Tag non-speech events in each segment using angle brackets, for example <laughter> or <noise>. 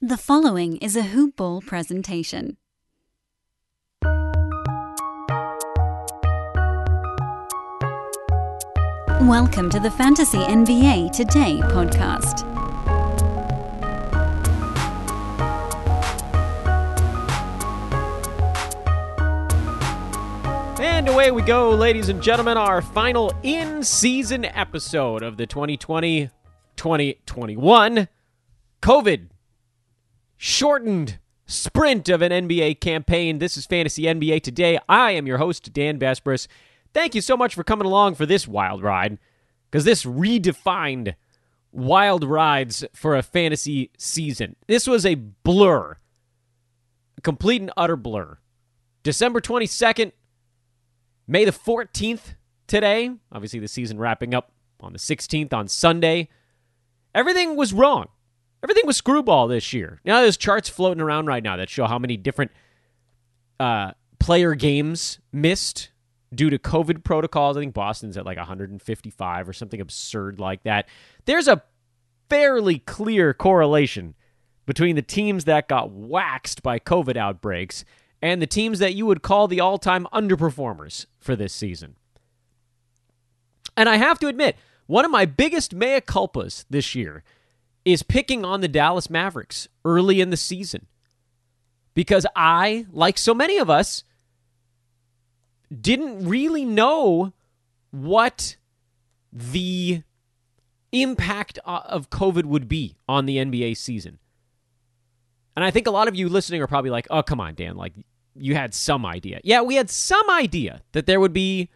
The following is a Hoop Ball presentation. Welcome to the Fantasy NBA Today podcast. And away we go, ladies and gentlemen, our final in season episode of the 2020 2021 COVID shortened sprint of an NBA campaign. This is Fantasy NBA Today. I am your host, Dan Besbris. Thank you so much for coming along for this wild ride, because this redefined wild rides for a fantasy season. This was a blur, a complete and utter blur. December 22nd, May the 14th today. Obviously, the season wrapping up on the 16th on Sunday. Everything was wrong. Everything was screwball this year. Now there's charts floating around right now that show how many different uh, player games missed due to COVID protocols. I think Boston's at like 155 or something absurd like that. There's a fairly clear correlation between the teams that got waxed by COVID outbreaks and the teams that you would call the all time underperformers for this season. And I have to admit, one of my biggest mea culpas this year is picking on the Dallas Mavericks early in the season. Because I, like so many of us, didn't really know what the impact of COVID would be on the NBA season. And I think a lot of you listening are probably like, oh, come on, Dan. Like, you had some idea. Yeah, we had some idea that there would be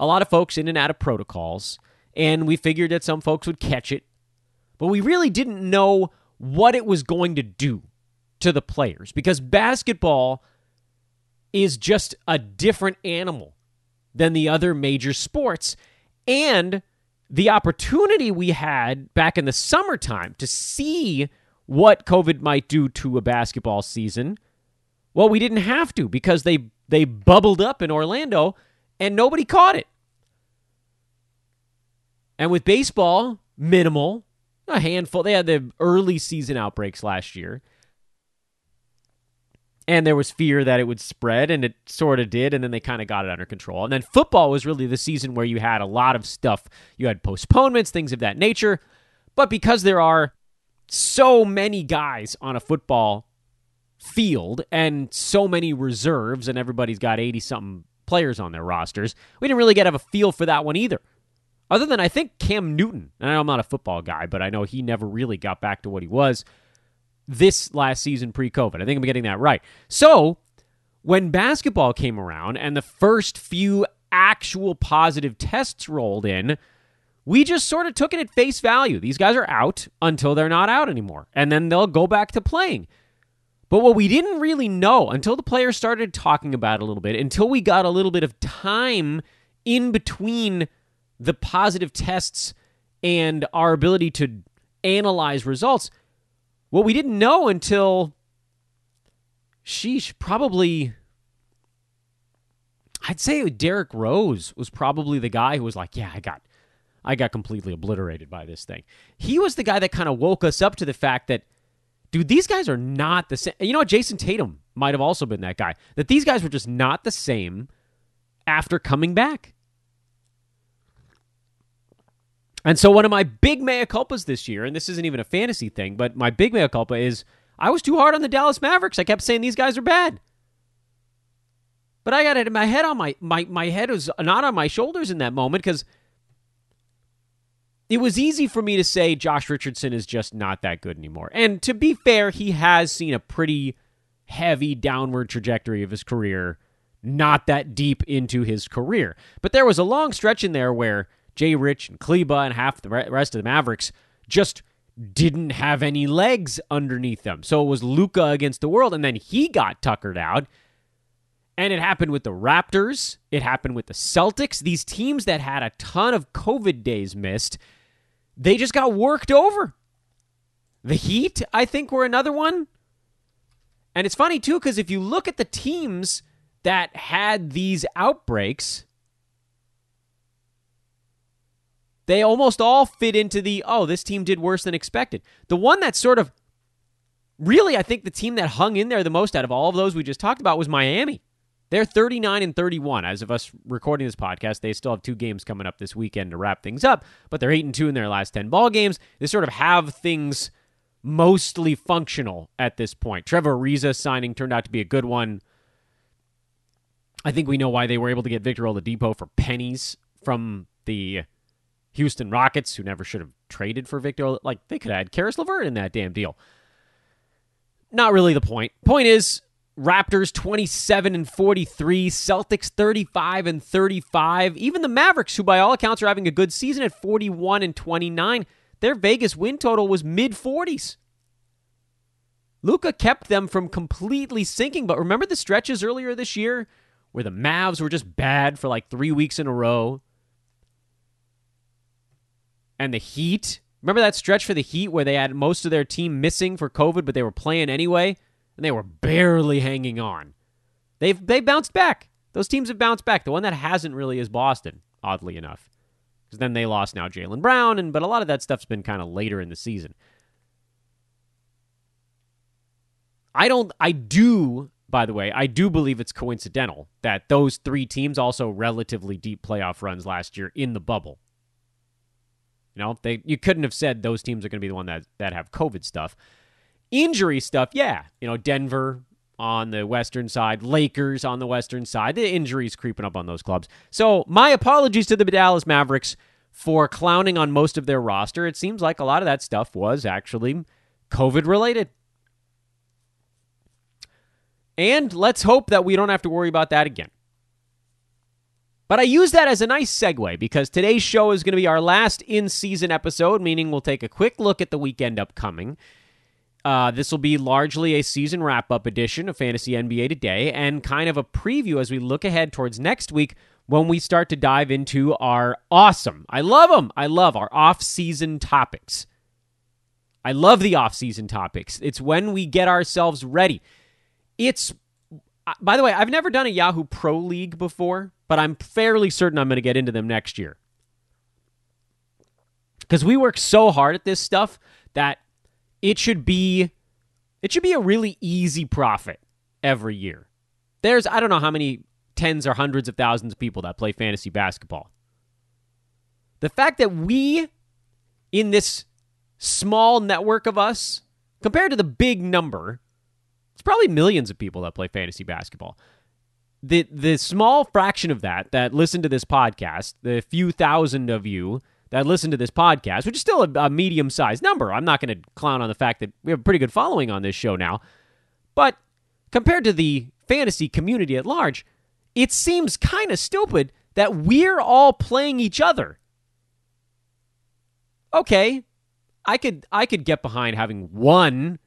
a lot of folks in and out of protocols, and we figured that some folks would catch it but we really didn't know what it was going to do to the players because basketball is just a different animal than the other major sports. And the opportunity we had back in the summertime to see what COVID might do to a basketball season, well, we didn't have to because they they bubbled up in Orlando and nobody caught it. And with baseball, minimal, a handful. They had the early season outbreaks last year. And there was fear that it would spread, and it sort of did, and then they kind of got it under control. And then football was really the season where you had a lot of stuff. You had postponements, things of that nature. But because there are so many guys on a football field and so many reserves, and everybody's got 80 something players on their rosters, we didn't really get to have a feel for that one either. Other than I think Cam Newton, and I'm not a football guy, but I know he never really got back to what he was this last season pre COVID. I think I'm getting that right. So when basketball came around and the first few actual positive tests rolled in, we just sort of took it at face value. These guys are out until they're not out anymore, and then they'll go back to playing. But what we didn't really know until the players started talking about it a little bit, until we got a little bit of time in between the positive tests and our ability to analyze results. What we didn't know until, sheesh, probably, I'd say Derrick Rose was probably the guy who was like, yeah, I got, I got completely obliterated by this thing. He was the guy that kind of woke us up to the fact that, dude, these guys are not the same. You know what? Jayson Tatum might have also been that guy. That these guys were just not the same after coming back. And so one of my big mea culpas this year, and this isn't even a fantasy thing, but my big mea culpa is I was too hard on the Dallas Mavericks. I kept saying these guys are bad. But I got it in my head on my my my head was not on my shoulders in that moment because it was easy for me to say Josh Richardson is just not that good anymore. And to be fair, he has seen a pretty heavy downward trajectory of his career, not that deep into his career. But there was a long stretch in there where Jay Rich and Kleber and half the rest of the Mavericks just didn't have any legs underneath them. So it was Luka against the world, and then he got tuckered out. And it happened with the Raptors. It happened with the Celtics. These teams that had a ton of COVID days missed, they just got worked over. The Heat, I think, were another one. And it's funny, too, because if you look at the teams that had these outbreaks, They almost all fit into the, oh, this team did worse than expected. The one that sort of really, I think the team that hung in there the most out of all of those we just talked about was Miami. They're 39 and 31 as of us recording this podcast. They still have two games coming up this weekend to wrap things up, but they're 8 and 2 in their last 10 ball games. They sort of have things mostly functional at this point. Trevor Ariza signing turned out to be a good one. I think we know why they were able to get Victor Oladipo for pennies from the Houston Rockets, who never should have traded for Victor. Like they could have had Caris LeVert in that damn deal. Not really the point. Point is, Raptors 27 and 43, Celtics 35 and 35. Even the Mavericks, who by all accounts are having a good season at 41 and 29, their Vegas win total was mid 40s. Luka kept them from completely sinking, but remember the stretches earlier this year where the Mavs were just bad for like three weeks in a row? And the Heat, remember that stretch for the Heat where they had most of their team missing for COVID, but they were playing anyway? And they were barely hanging on. They've they bounced back. Those teams have bounced back. The one that hasn't really is Boston, oddly enough. Because then they lost now Jaylen Brown, and but a lot of that stuff's been kind of later in the season. I don't I do by the way, I do believe it's coincidental that those three teams also relatively deep playoff runs last year in the bubble. You know, they you couldn't have said those teams are going to be the one that that have COVID stuff. Injury stuff, yeah. You know, Denver on the western side, Lakers on the western side. The injuries creeping up on those clubs. So, my apologies to the Dallas Mavericks for clowning on most of their roster. It seems like a lot of that stuff was actually COVID related. And let's hope that we don't have to worry about that again. But I use that as a nice segue because today's show is going to be our last in season episode, meaning we'll take a quick look at the weekend upcoming. Uh, this will be largely a season wrap up edition of Fantasy NBA Today and kind of a preview as we look ahead towards next week when we start to dive into our awesome, I love them, I love our off season topics. I love the off season topics. It's when we get ourselves ready. It's uh, by the way, I've never done a Yahoo Pro League before, but I'm fairly certain I'm going to get into them next year. Cuz we work so hard at this stuff that it should be it should be a really easy profit every year. There's I don't know how many tens or hundreds of thousands of people that play fantasy basketball. The fact that we in this small network of us compared to the big number it's probably millions of people that play fantasy basketball. The the small fraction of that that listen to this podcast, the few thousand of you that listen to this podcast, which is still a, a medium sized number. I'm not going to clown on the fact that we have a pretty good following on this show now. But compared to the fantasy community at large, it seems kind of stupid that we're all playing each other. Okay, I could I could get behind having one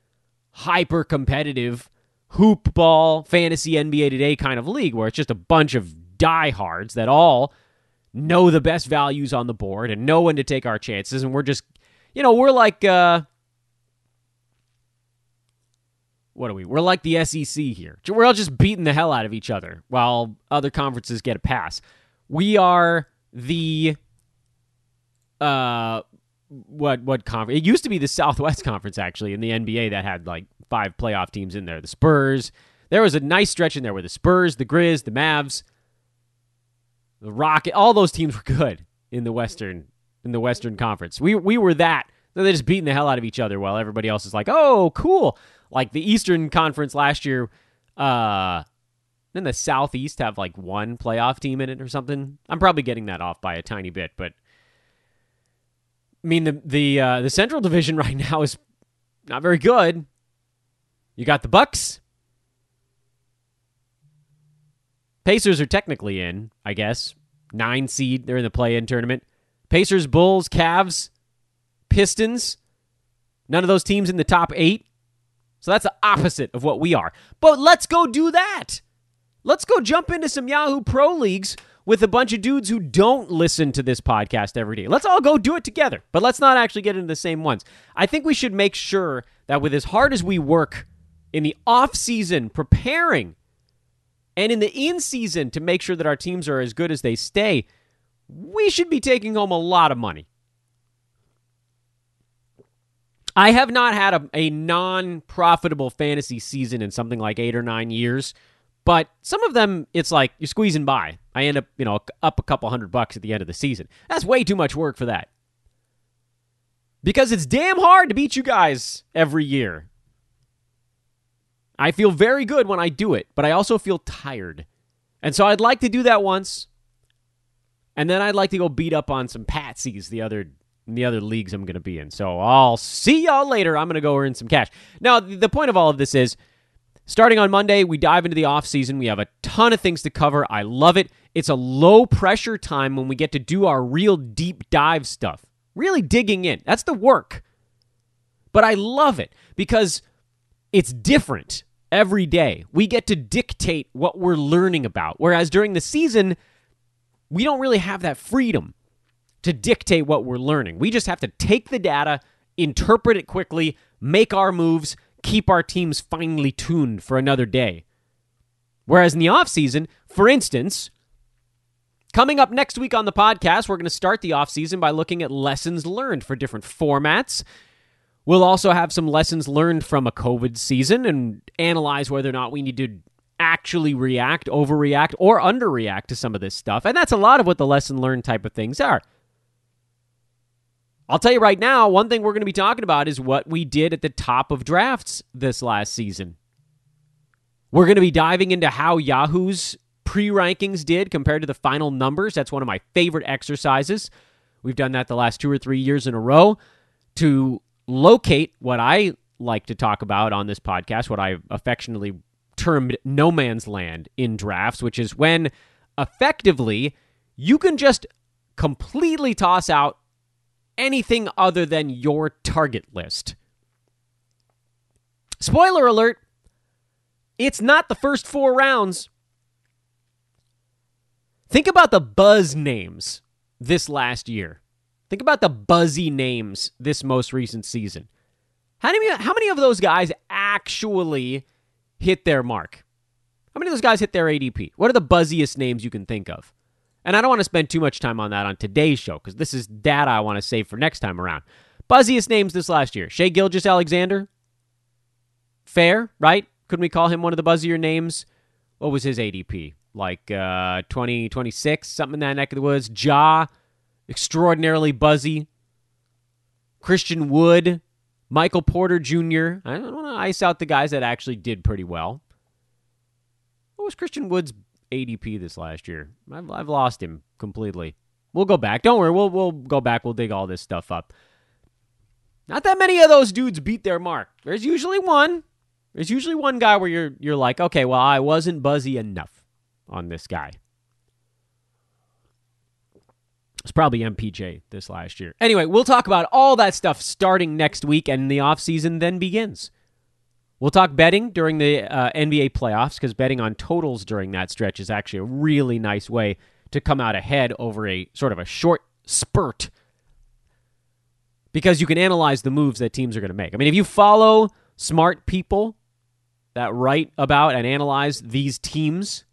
hyper competitive hoop ball fantasy NBA today kind of league where it's just a bunch of diehards that all know the best values on the board and know when to take our chances. And we're just you know we're like uh what are we? We're like the SEC here. We're all just beating the hell out of each other while other conferences get a pass. We are the uh what what conference? It used to be the Southwest Conference actually in the NBA that had like five playoff teams in there. The Spurs. There was a nice stretch in there where the Spurs, the Grizz, the Mavs, the Rocket, all those teams were good in the Western in the Western Conference. We we were that. They're just beating the hell out of each other while everybody else is like, "Oh, cool." Like the Eastern Conference last year, uh then the Southeast have like one playoff team in it or something. I'm probably getting that off by a tiny bit, but I mean the the uh, the Central Division <laughs> right now is not very good. You got the Bucks. Pacers are technically in, I guess. Nine seed. They're in the play-in tournament. Pacers, Bulls, Cavs, Pistons. None of those teams in the top eight. So that's the opposite of what we are. But let's go do that. Let's go jump into some Yahoo Pro Leagues with a bunch of dudes who don't listen to this podcast every day. Let's all go do it together, but let's not actually get into the same ones. I think we should make sure that with as hard as we work in the off season preparing and in the in season to make sure that our teams are as good as they stay, we should be taking home a lot of money. I have not had a, a non profitable fantasy season in something like eight or nine years, but some of them, it's like you're squeezing by. I end up, you know, up a couple hundred bucks at the end of the season. That's way too much work for that. Because it's damn hard to beat you guys every year. I feel very good when I do it, but I also feel tired. And so I'd like to do that once. And then I'd like to go beat up on some patsies the other the other leagues I'm going to be in. So I'll see y'all later. I'm going to go earn some cash. Now, the point of all of this is starting on Monday, we dive into the off season. We have a ton of things to cover. I love it. It's a low pressure time when we get to do our real deep dive stuff. Really digging in. That's the work. But I love it because it's different every day. We get to dictate what we're learning about. Whereas during the season, we don't really have that freedom to dictate what we're learning. We just have to take the data, interpret it quickly, make our moves, keep our teams finely tuned for another day. Whereas in the offseason, for instance, coming up next week on the podcast, we're going to start the offseason by looking at lessons learned for different formats We'll also have some lessons learned from a COVID season and analyze whether or not we need to actually react, overreact, or underreact to some of this stuff. And that's a lot of what the lesson learned type of things are. I'll tell you right now, one thing we're going to be talking about is what we did at the top of drafts this last season. We're going to be diving into how Yahoo's pre rankings did compared to the final numbers. That's one of my favorite exercises. We've done that the last two or three years in a row to locate what I like to talk about on this podcast, what I affectionately termed no man's land in drafts, which is when effectively you can just completely toss out anything other than your target list. Spoiler alert, it's not the first four rounds. Think about the buzz names this last year. Think about the buzzy names this most recent season. How many, how many of those guys actually hit their mark? How many of those guys hit their ADP? What are the buzziest names you can think of? And I don't want to spend too much time on that on today's show because this is data I want to save for next time around. Buzziest names this last year Shai Gilgeous-Alexander. Fair, right? Couldn't we call him one of the buzzier names? What was his ADP? Like uh, 20, 26, something in that neck of the woods. Ja extraordinarily buzzy. Christian Wood, Michael Porter Jr. I don't want to ice out the guys that actually did pretty well. What was Christian Wood's ADP this last year? I've, I've lost him completely. We'll go back. Don't worry. We'll we'll go back. We'll dig all this stuff up. Not that many of those dudes beat their mark. There's usually one. There's usually one guy where you're you're like, okay, well, I wasn't buzzy enough on this guy. It's probably MPJ this last year. Anyway, we'll talk about all that stuff starting next week, and the offseason then begins. We'll talk betting during the uh, NBA playoffs because betting on totals during that stretch is actually a really nice way to come out ahead over a sort of a short spurt because you can analyze the moves that teams are going to make. I mean, if you follow smart people that write about and analyze these teams,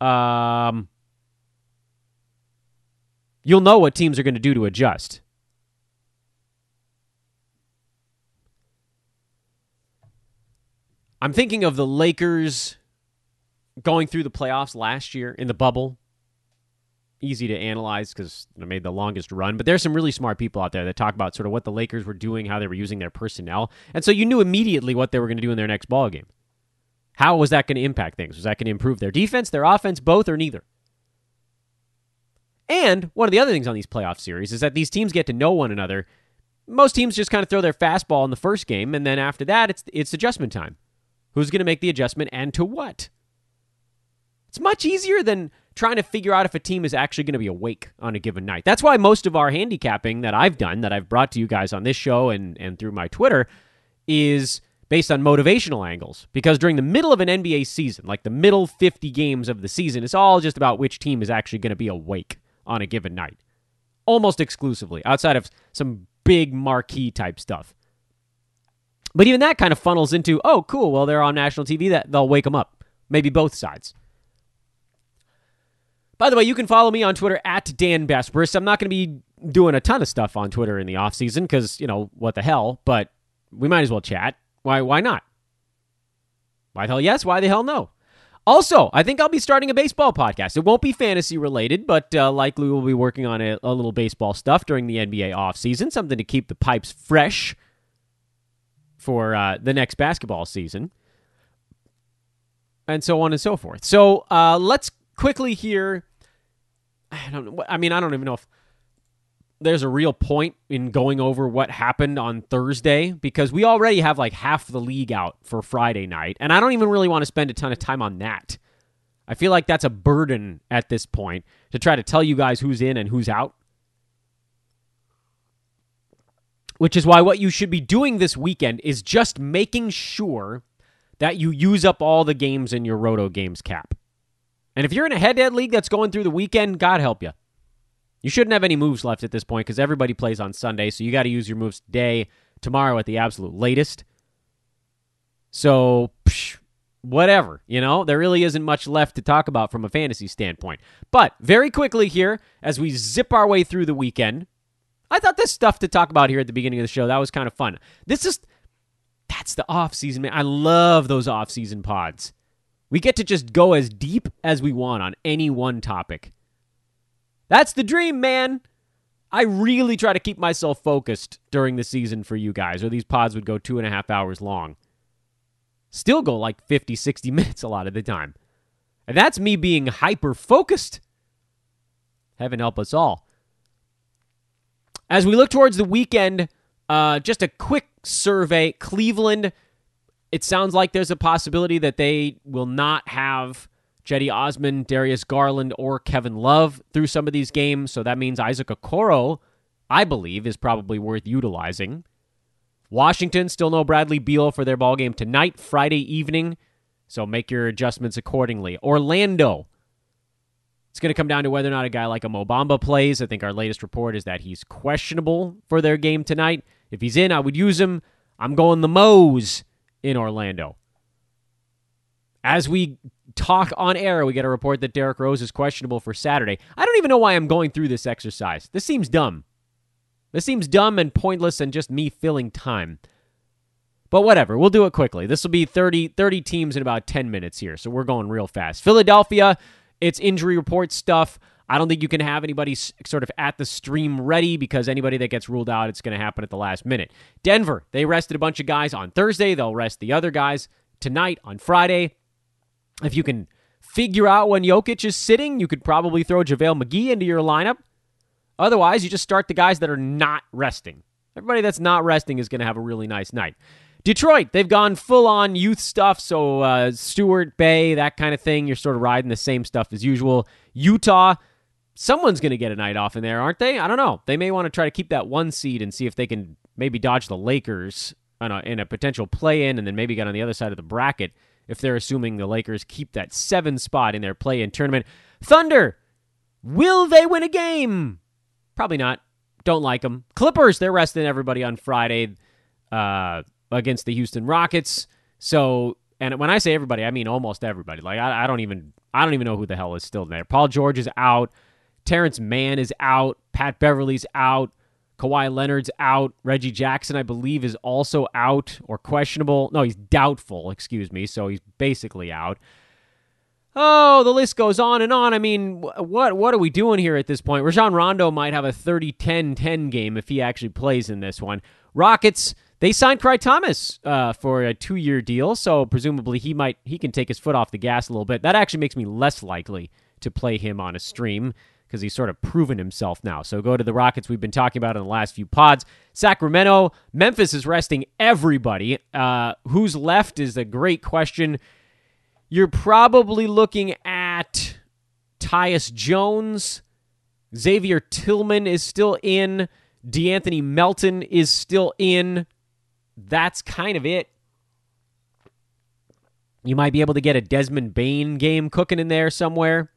um, you'll know what teams are going to do to adjust. I'm thinking of the Lakers going through the playoffs last year in the bubble. Easy to analyze because they made the longest run, but there's some really smart people out there that talk about sort of what the Lakers were doing, how they were using their personnel, and so you knew immediately what they were going to do in their next ball game. How was that going to impact things? Was that going to improve their defense, their offense, both, or neither? And one of the other things on these playoff series is that these teams get to know one another. Most teams just kind of throw their fastball in the first game, and then after that, it's it's adjustment time. Who's going to make the adjustment and to what? It's much easier than trying to figure out if a team is actually going to be awake on a given night. That's why most of our handicapping that I've done, that I've brought to you guys on this show and, and through my Twitter, is based on motivational angles. Because during the middle of an NBA season, like the middle 50 games of the season, it's all just about which team is actually going to be awake on a given night. Almost exclusively, outside of some big marquee type stuff. But even that kind of funnels into, oh, cool, well, they're on national TV, that they'll wake them up. Maybe both sides. By the way, you can follow me on Twitter at Dan Besbris. I'm not going to be doing a ton of stuff on Twitter in the off season because you know what the hell. But we might as well chat. Why? Why not? Why the hell yes? Why the hell no? Also, I think I'll be starting a baseball podcast. It won't be fantasy related, but uh, likely we'll be working on a, a, little baseball stuff during the NBA offseason, something to keep the pipes fresh for uh, the next basketball season, and so on and so forth. So uh, let's quickly hear. I don't. Know, I mean, I don't even know if there's a real point in going over what happened on Thursday because we already have like half the league out for Friday night, and I don't even really want to spend a ton of time on that. I feel like that's a burden at this point to try to tell you guys who's in and who's out. Which is why what you should be doing this weekend is just making sure that you use up all the games in your Roto Games cap. And if you're in a head to head league that's going through the weekend, God help you. You shouldn't have any moves left at this point because everybody plays on Sunday, so you got to use your moves today, tomorrow at the absolute latest. So, psh, whatever, you know, there really isn't much left to talk about from a fantasy standpoint. But very quickly here, as we zip our way through the weekend, I thought this stuff to talk about here at the beginning of the show that was kind of fun. This is that's the off season, man. I love those off season pods. We get to just go as deep as we want on any one topic. That's the dream, man. I really try to keep myself focused during the season for you guys, or these pods would go two and a half hours long. Still go like 50, 60 <laughs> minutes a lot of the time. And that's me being hyper focused. Heaven help us all. As we look towards the weekend, uh, just a quick survey. Cleveland, it sounds like there's a possibility that they will not have Cedi Osman, Darius Garland, or Kevin Love through some of these games. So that means Isaac Okoro, I believe, is probably worth utilizing. Washington still no Bradley Beal for their ball game tonight, Friday evening. So make your adjustments accordingly. Orlando. It's going to come down to whether or not a guy like a Mo Bamba plays. I think our latest report is that he's questionable for their game tonight. If he's in, I would use him. I'm going the Moes in Orlando. As we talk on air, we get a report that Derrick Rose is questionable for Saturday. I don't even know why I'm going through this exercise. This seems dumb. This seems dumb and pointless and just me filling time. But whatever, we'll do it quickly. This will be 30, 30 teams in about 10 minutes here, so we're going real fast. Philadelphia, it's injury report stuff. I don't think you can have anybody sort of at the stream ready because anybody that gets ruled out, it's going to happen at the last minute. Denver, they rested a bunch of guys on Thursday. They'll rest the other guys tonight on Friday. If you can figure out when Jokic is sitting, you could probably throw JaVale McGee into your lineup. Otherwise, you just start the guys that are not resting. Everybody that's not resting is going to have a really nice night. Detroit, they've gone full on youth stuff. So, uh, Stewart, Bey, that kind of thing. You're sort of riding the same stuff as usual. Utah, someone's going to get a night off in there, aren't they? I don't know. They may want to try to keep that one seed and see if they can maybe dodge the Lakers in a, in a potential play in and then maybe get on the other side of the bracket if they're assuming the Lakers keep that seven spot in their play in tournament. Thunder, will they win a game? Probably not. Don't like them. Clippers, they're resting everybody on Friday uh, against the Houston Rockets. So, and when I say everybody, I mean almost everybody. Like I, I don't even, I don't even know who the hell is still there. Paul George is out. Terance Mann is out. Pat Beverley's out. Kawhi Leonard's out. Reggie Jackson, I believe, is also out or questionable. No, he's doubtful, excuse me. So he's basically out. Oh, the list goes on and on. I mean, what what are we doing here at this point? Rajon Rondo might have a 30-10-10 game if he actually plays in this one. Rockets, they signed Khyri Thomas uh, for a two-year deal, so presumably he might he can take his foot off the gas a little bit. That actually makes me less likely to play him on a stream because he's sort of proven himself now. So go to the Rockets we've been talking about in the last few pods. Sacramento, Memphis is resting everybody. Uh, who's left is a great question. You're probably looking at Tyus Jones. Xavier Tillman is still in. De'Anthony Melton is still in. That's kind of it. You might be able to get a Desmond Bane game cooking in there somewhere.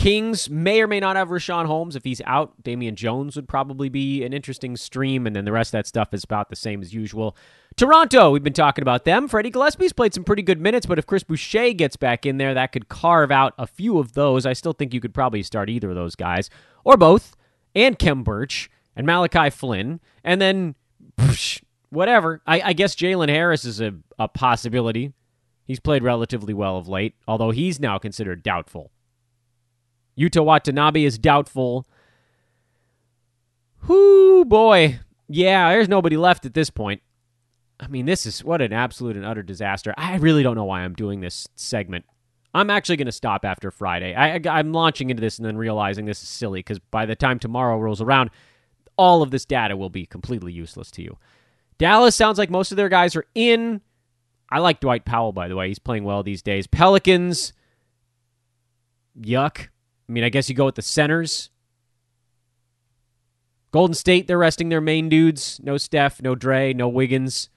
Kings may or may not have Richaun Holmes. If he's out, Damian Jones would probably be an interesting stream, and then the rest of that stuff is about the same as usual. Toronto, we've been talking about them. Freddie Gillespie's played some pretty good minutes, but if Chris Boucher gets back in there, that could carve out a few of those. I still think you could probably start either of those guys. or both, and Khem Birch and Malachi Flynn, and then psh, whatever. I, I guess Jalen Harris is a, a possibility. He's played relatively well of late, although he's now considered doubtful. Yuta Watanabe is doubtful. Whoo, boy. Yeah, there's nobody left at this point. I mean, this is what an absolute and utter disaster. I really don't know why I'm doing this segment. I'm actually going to stop after Friday. I, am launching into this and then realizing this is silly because by the time tomorrow rolls around, all of this data will be completely useless to you. Dallas sounds like most of their guys are in. I like Dwight Powell, by the way. He's playing well these days. Pelicans, yuck. I mean, I guess you go with the centers. Golden State, they're resting their main dudes. No Steph, no Dre, no Wiggins.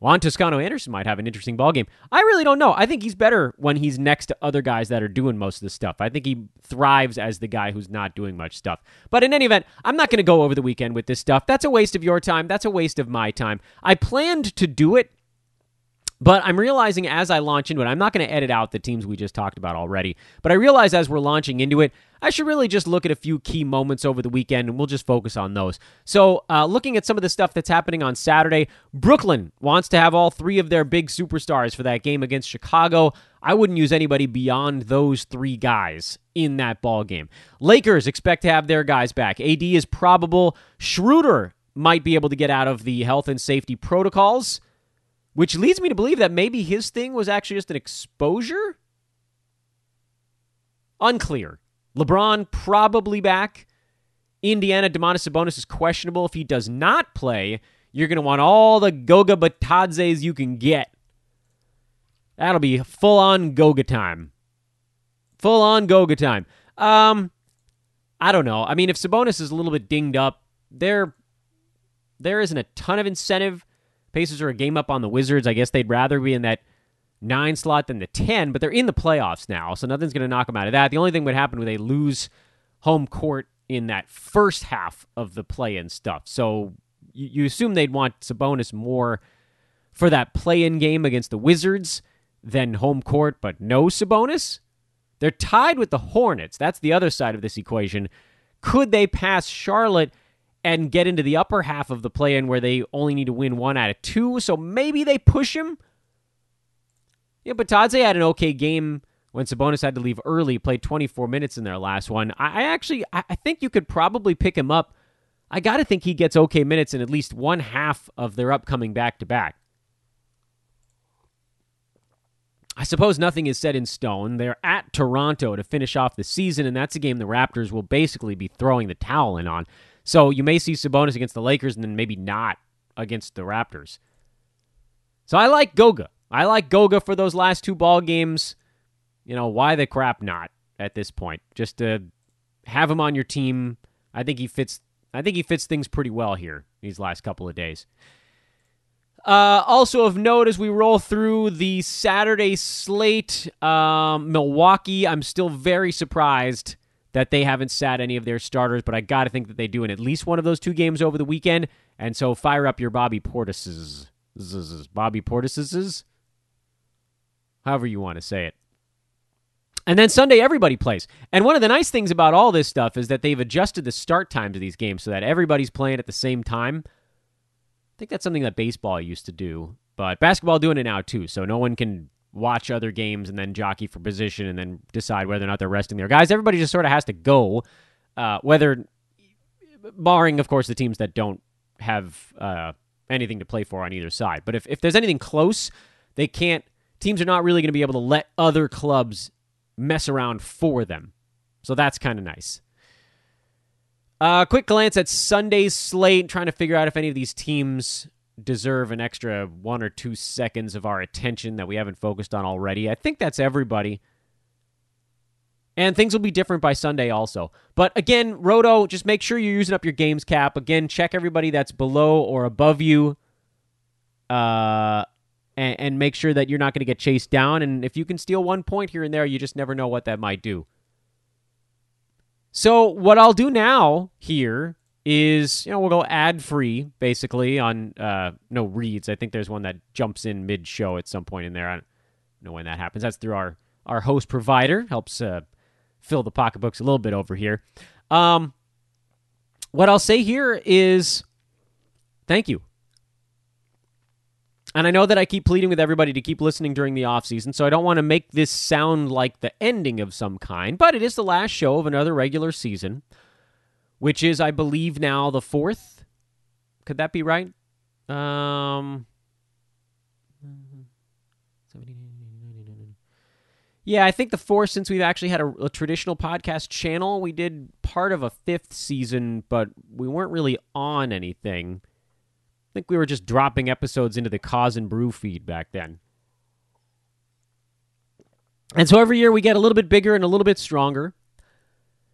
Juan Toscano Anderson might have an interesting ball game. I really don't know. I think he's better when he's next to other guys that are doing most of the stuff. I think he thrives as the guy who's not doing much stuff. But in any event, I'm not going to go over the weekend with this stuff. That's a waste of your time. That's a waste of my time. I planned to do it but I'm realizing as I launch into it, I'm not going to edit out the teams we just talked about already. But I realize as we're launching into it, I should really just look at a few key moments over the weekend and we'll just focus on those. So, uh, looking at some of the stuff that's happening on Saturday, Brooklyn wants to have all three of their big superstars for that game against Chicago. I wouldn't use anybody beyond those three guys in that ball game. Lakers expect to have their guys back. AD is probable. Schroeder might be able to get out of the health and safety protocols which leads me to believe that maybe his thing was actually just an exposure. Unclear. LeBron probably back. Indiana, Domantas Sabonis is questionable. If he does not play, you're going to want all the Goga Bitadzes you can get. That'll be full on Goga time. Full on Goga time. Um, I don't know. I mean, if Sabonis is a little bit dinged up, there there isn't a ton of incentive Pacers are a game up on the Wizards. I guess they'd rather be in that nine slot than the 10, but they're in the playoffs now, so nothing's going to knock them out of that. The only thing would happen when they lose home court in that first half of the play in stuff. So you, you assume they'd want Sabonis more for that play in game against the Wizards than home court, but no Sabonis? They're tied with the Hornets. That's the other side of this equation. Could they pass Charlotte? And get into the upper half of the play in where they only need to win one out of two. So maybe they push him. Yeah, Bitadze had an okay game when Sabonis had to leave early, played 24 minutes in their last one. I, actually I think you could probably pick him up. I got to think he gets okay minutes in at least one half of their upcoming back to back. I suppose nothing is set in stone. They're at Toronto to finish off the season, and that's a game the Raptors will basically be throwing the towel in on. So you may see Sabonis against the Lakers and then maybe not against the Raptors. So I like Goga. I like Goga for those last two ball games. You know, why the crap not at this point? Just to have him on your team. I think he fits I think he fits things pretty well here these last couple of days. Uh, also of note as we roll through the Saturday slate, um, Milwaukee, I'm still very surprised that they haven't sat any of their starters, but I got to think that they do in at least one of those two games over the weekend. And so fire up your Bobby Portis's. Bobby Portis's? However you want to say it. And then Sunday, everybody plays. And one of the nice things about all this stuff is that they've adjusted the start times of these games so that everybody's playing at the same time. I think that's something that baseball used to do, but basketball doing it now too. So no one can watch other games and then jockey for position and then decide whether or not they're resting their guys. Everybody just sort of has to go, uh, whether, barring, of course, the teams that don't have uh, anything to play for on either side. But if, if there's anything close, they can't, teams are not really going to be able to let other clubs mess around for them. So that's kind of nice. Uh, quick glance at Sunday's slate, trying to figure out if any of these teams deserve an extra one or two seconds of our attention that we haven't focused on already. I think that's everybody. And things will be different by Sunday also. But again, Roto, just make sure you're using up your games cap. Again, check everybody that's below or above you. Uh, and, and make sure that you're not going to get chased down. And if you can steal one point here and there, you just never know what that might do. So, what I'll do now here is you know we'll go ad free basically on uh no reads. I think there's one that jumps in mid show at some point in there. I don't know when that happens. That's through our our host provider helps uh, fill the pocketbooks a little bit over here. Um, what I'll say here is thank you. And I know that I keep pleading with everybody to keep listening during the off season, so I don't want to make this sound like the ending of some kind, but it is the last show of another regular season, which is, I believe, now the fourth. Could that be right? Um, yeah, I think the fourth since we've actually had a, a, traditional podcast channel. We did part of a fifth season, but we weren't really on anything. I think we were just dropping episodes into the Cause and Brew feed back then. And so every year we get a little bit bigger and a little bit stronger.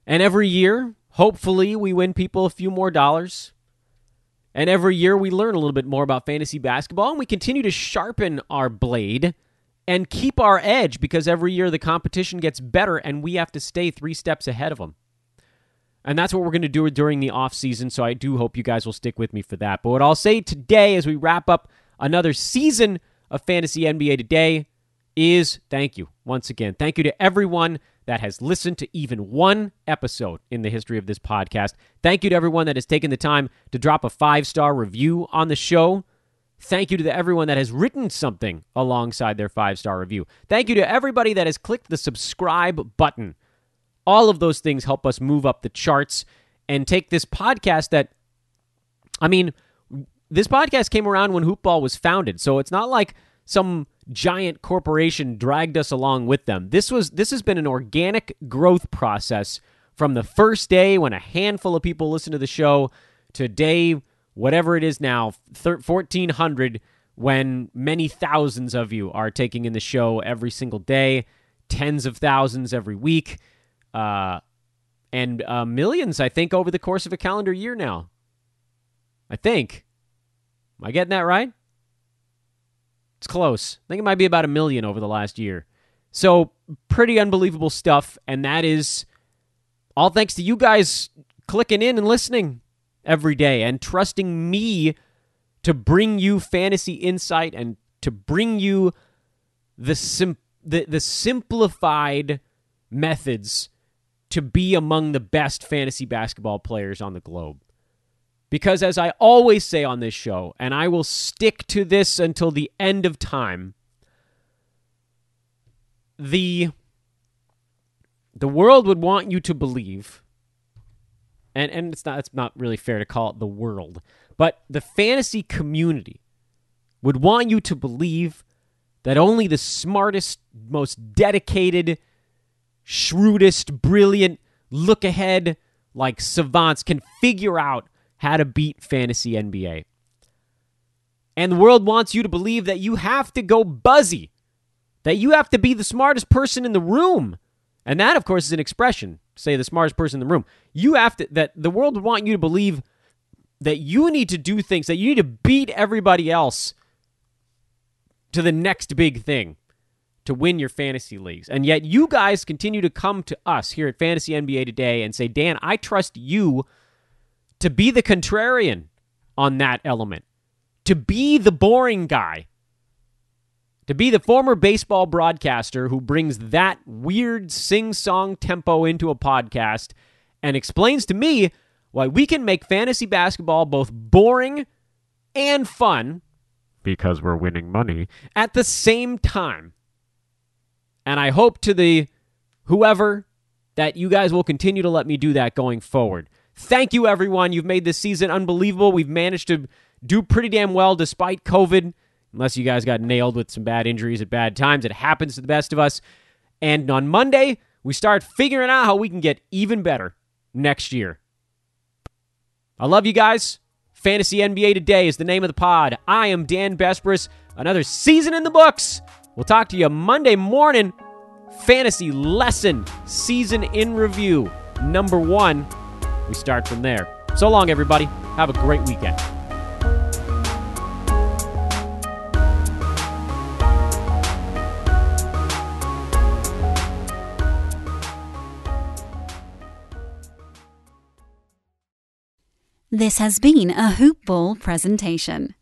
And every year, hopefully, we win people a few more dollars. And every year we learn a little bit more about fantasy basketball and we continue to sharpen our blade and keep our edge because every year the competition gets better and we have to stay three steps ahead of them. And that's what we're going to do during the off season. So I do hope you guys will stick with me for that. But what I'll say today as we wrap up another season of Fantasy NBA today is thank you once again. Thank you to everyone that has listened to even one episode in the history of this podcast. Thank you to everyone that has taken the time to drop a five star review on the show. Thank you to everyone that has written something alongside their five star review. Thank you to everybody that has clicked the subscribe button. All of those things help us move up the charts and take this podcast that, I mean, this podcast came around when Hoopball was founded. So it's not like some giant corporation dragged us along with them. This was this has been an organic growth process from the first day when a handful of people listened to the show to day whatever it is now 1400 when many thousands of you are taking in the show every single day, tens of thousands every week, uh, and uh, millions, I think, over the course of a calendar year now. I think. Am I getting that right? It's close. I think it might be about a million over the last year. So, pretty unbelievable stuff. And that is all thanks to you guys clicking in and listening every day and trusting me to bring you fantasy insight and to bring you the, sim- the, the simplified methods to be among the best fantasy basketball players on the globe. Because as I always say on this show, and I will stick to this until the end of time, the the world would want you to believe and and it's not it's not really fair to call it the world, but the fantasy community would want you to believe that only the smartest, most dedicated, shrewdest, brilliant, look ahead like savants can figure out how to beat fantasy NBA. And the world wants you to believe that you have to go buzzy, that you have to be the smartest person in the room. And that, of course, is an expression. Say the smartest person in the room. You have to, that the world would want you to believe that you need to do things, that you need to beat everybody else to the next big thing to win your fantasy leagues. And yet you guys continue to come to us here at Fantasy NBA today and say, Dan, I trust you to be the contrarian on that element, to be the boring guy, to be the former baseball broadcaster who brings that weird sing song tempo into a podcast and explains to me why we can make fantasy basketball both boring and fun because we're winning money at the same time. And I hope to the whoever that you guys will continue to let me do that going forward. Thank you, everyone. You've made this season unbelievable. We've managed to do pretty damn well despite COVID, unless you guys got nailed with some bad injuries at bad times. It happens to the best of us. And on Monday, we start figuring out how we can get even better next year. I love you guys. Fantasy NBA Today is the name of the pod. I am Dan Besbris. Another season in the books. We'll talk to you Monday morning. Fantasy lesson season in review number one we start from there. So long, everybody. Have a great weekend. This has been a Hoop Ball presentation.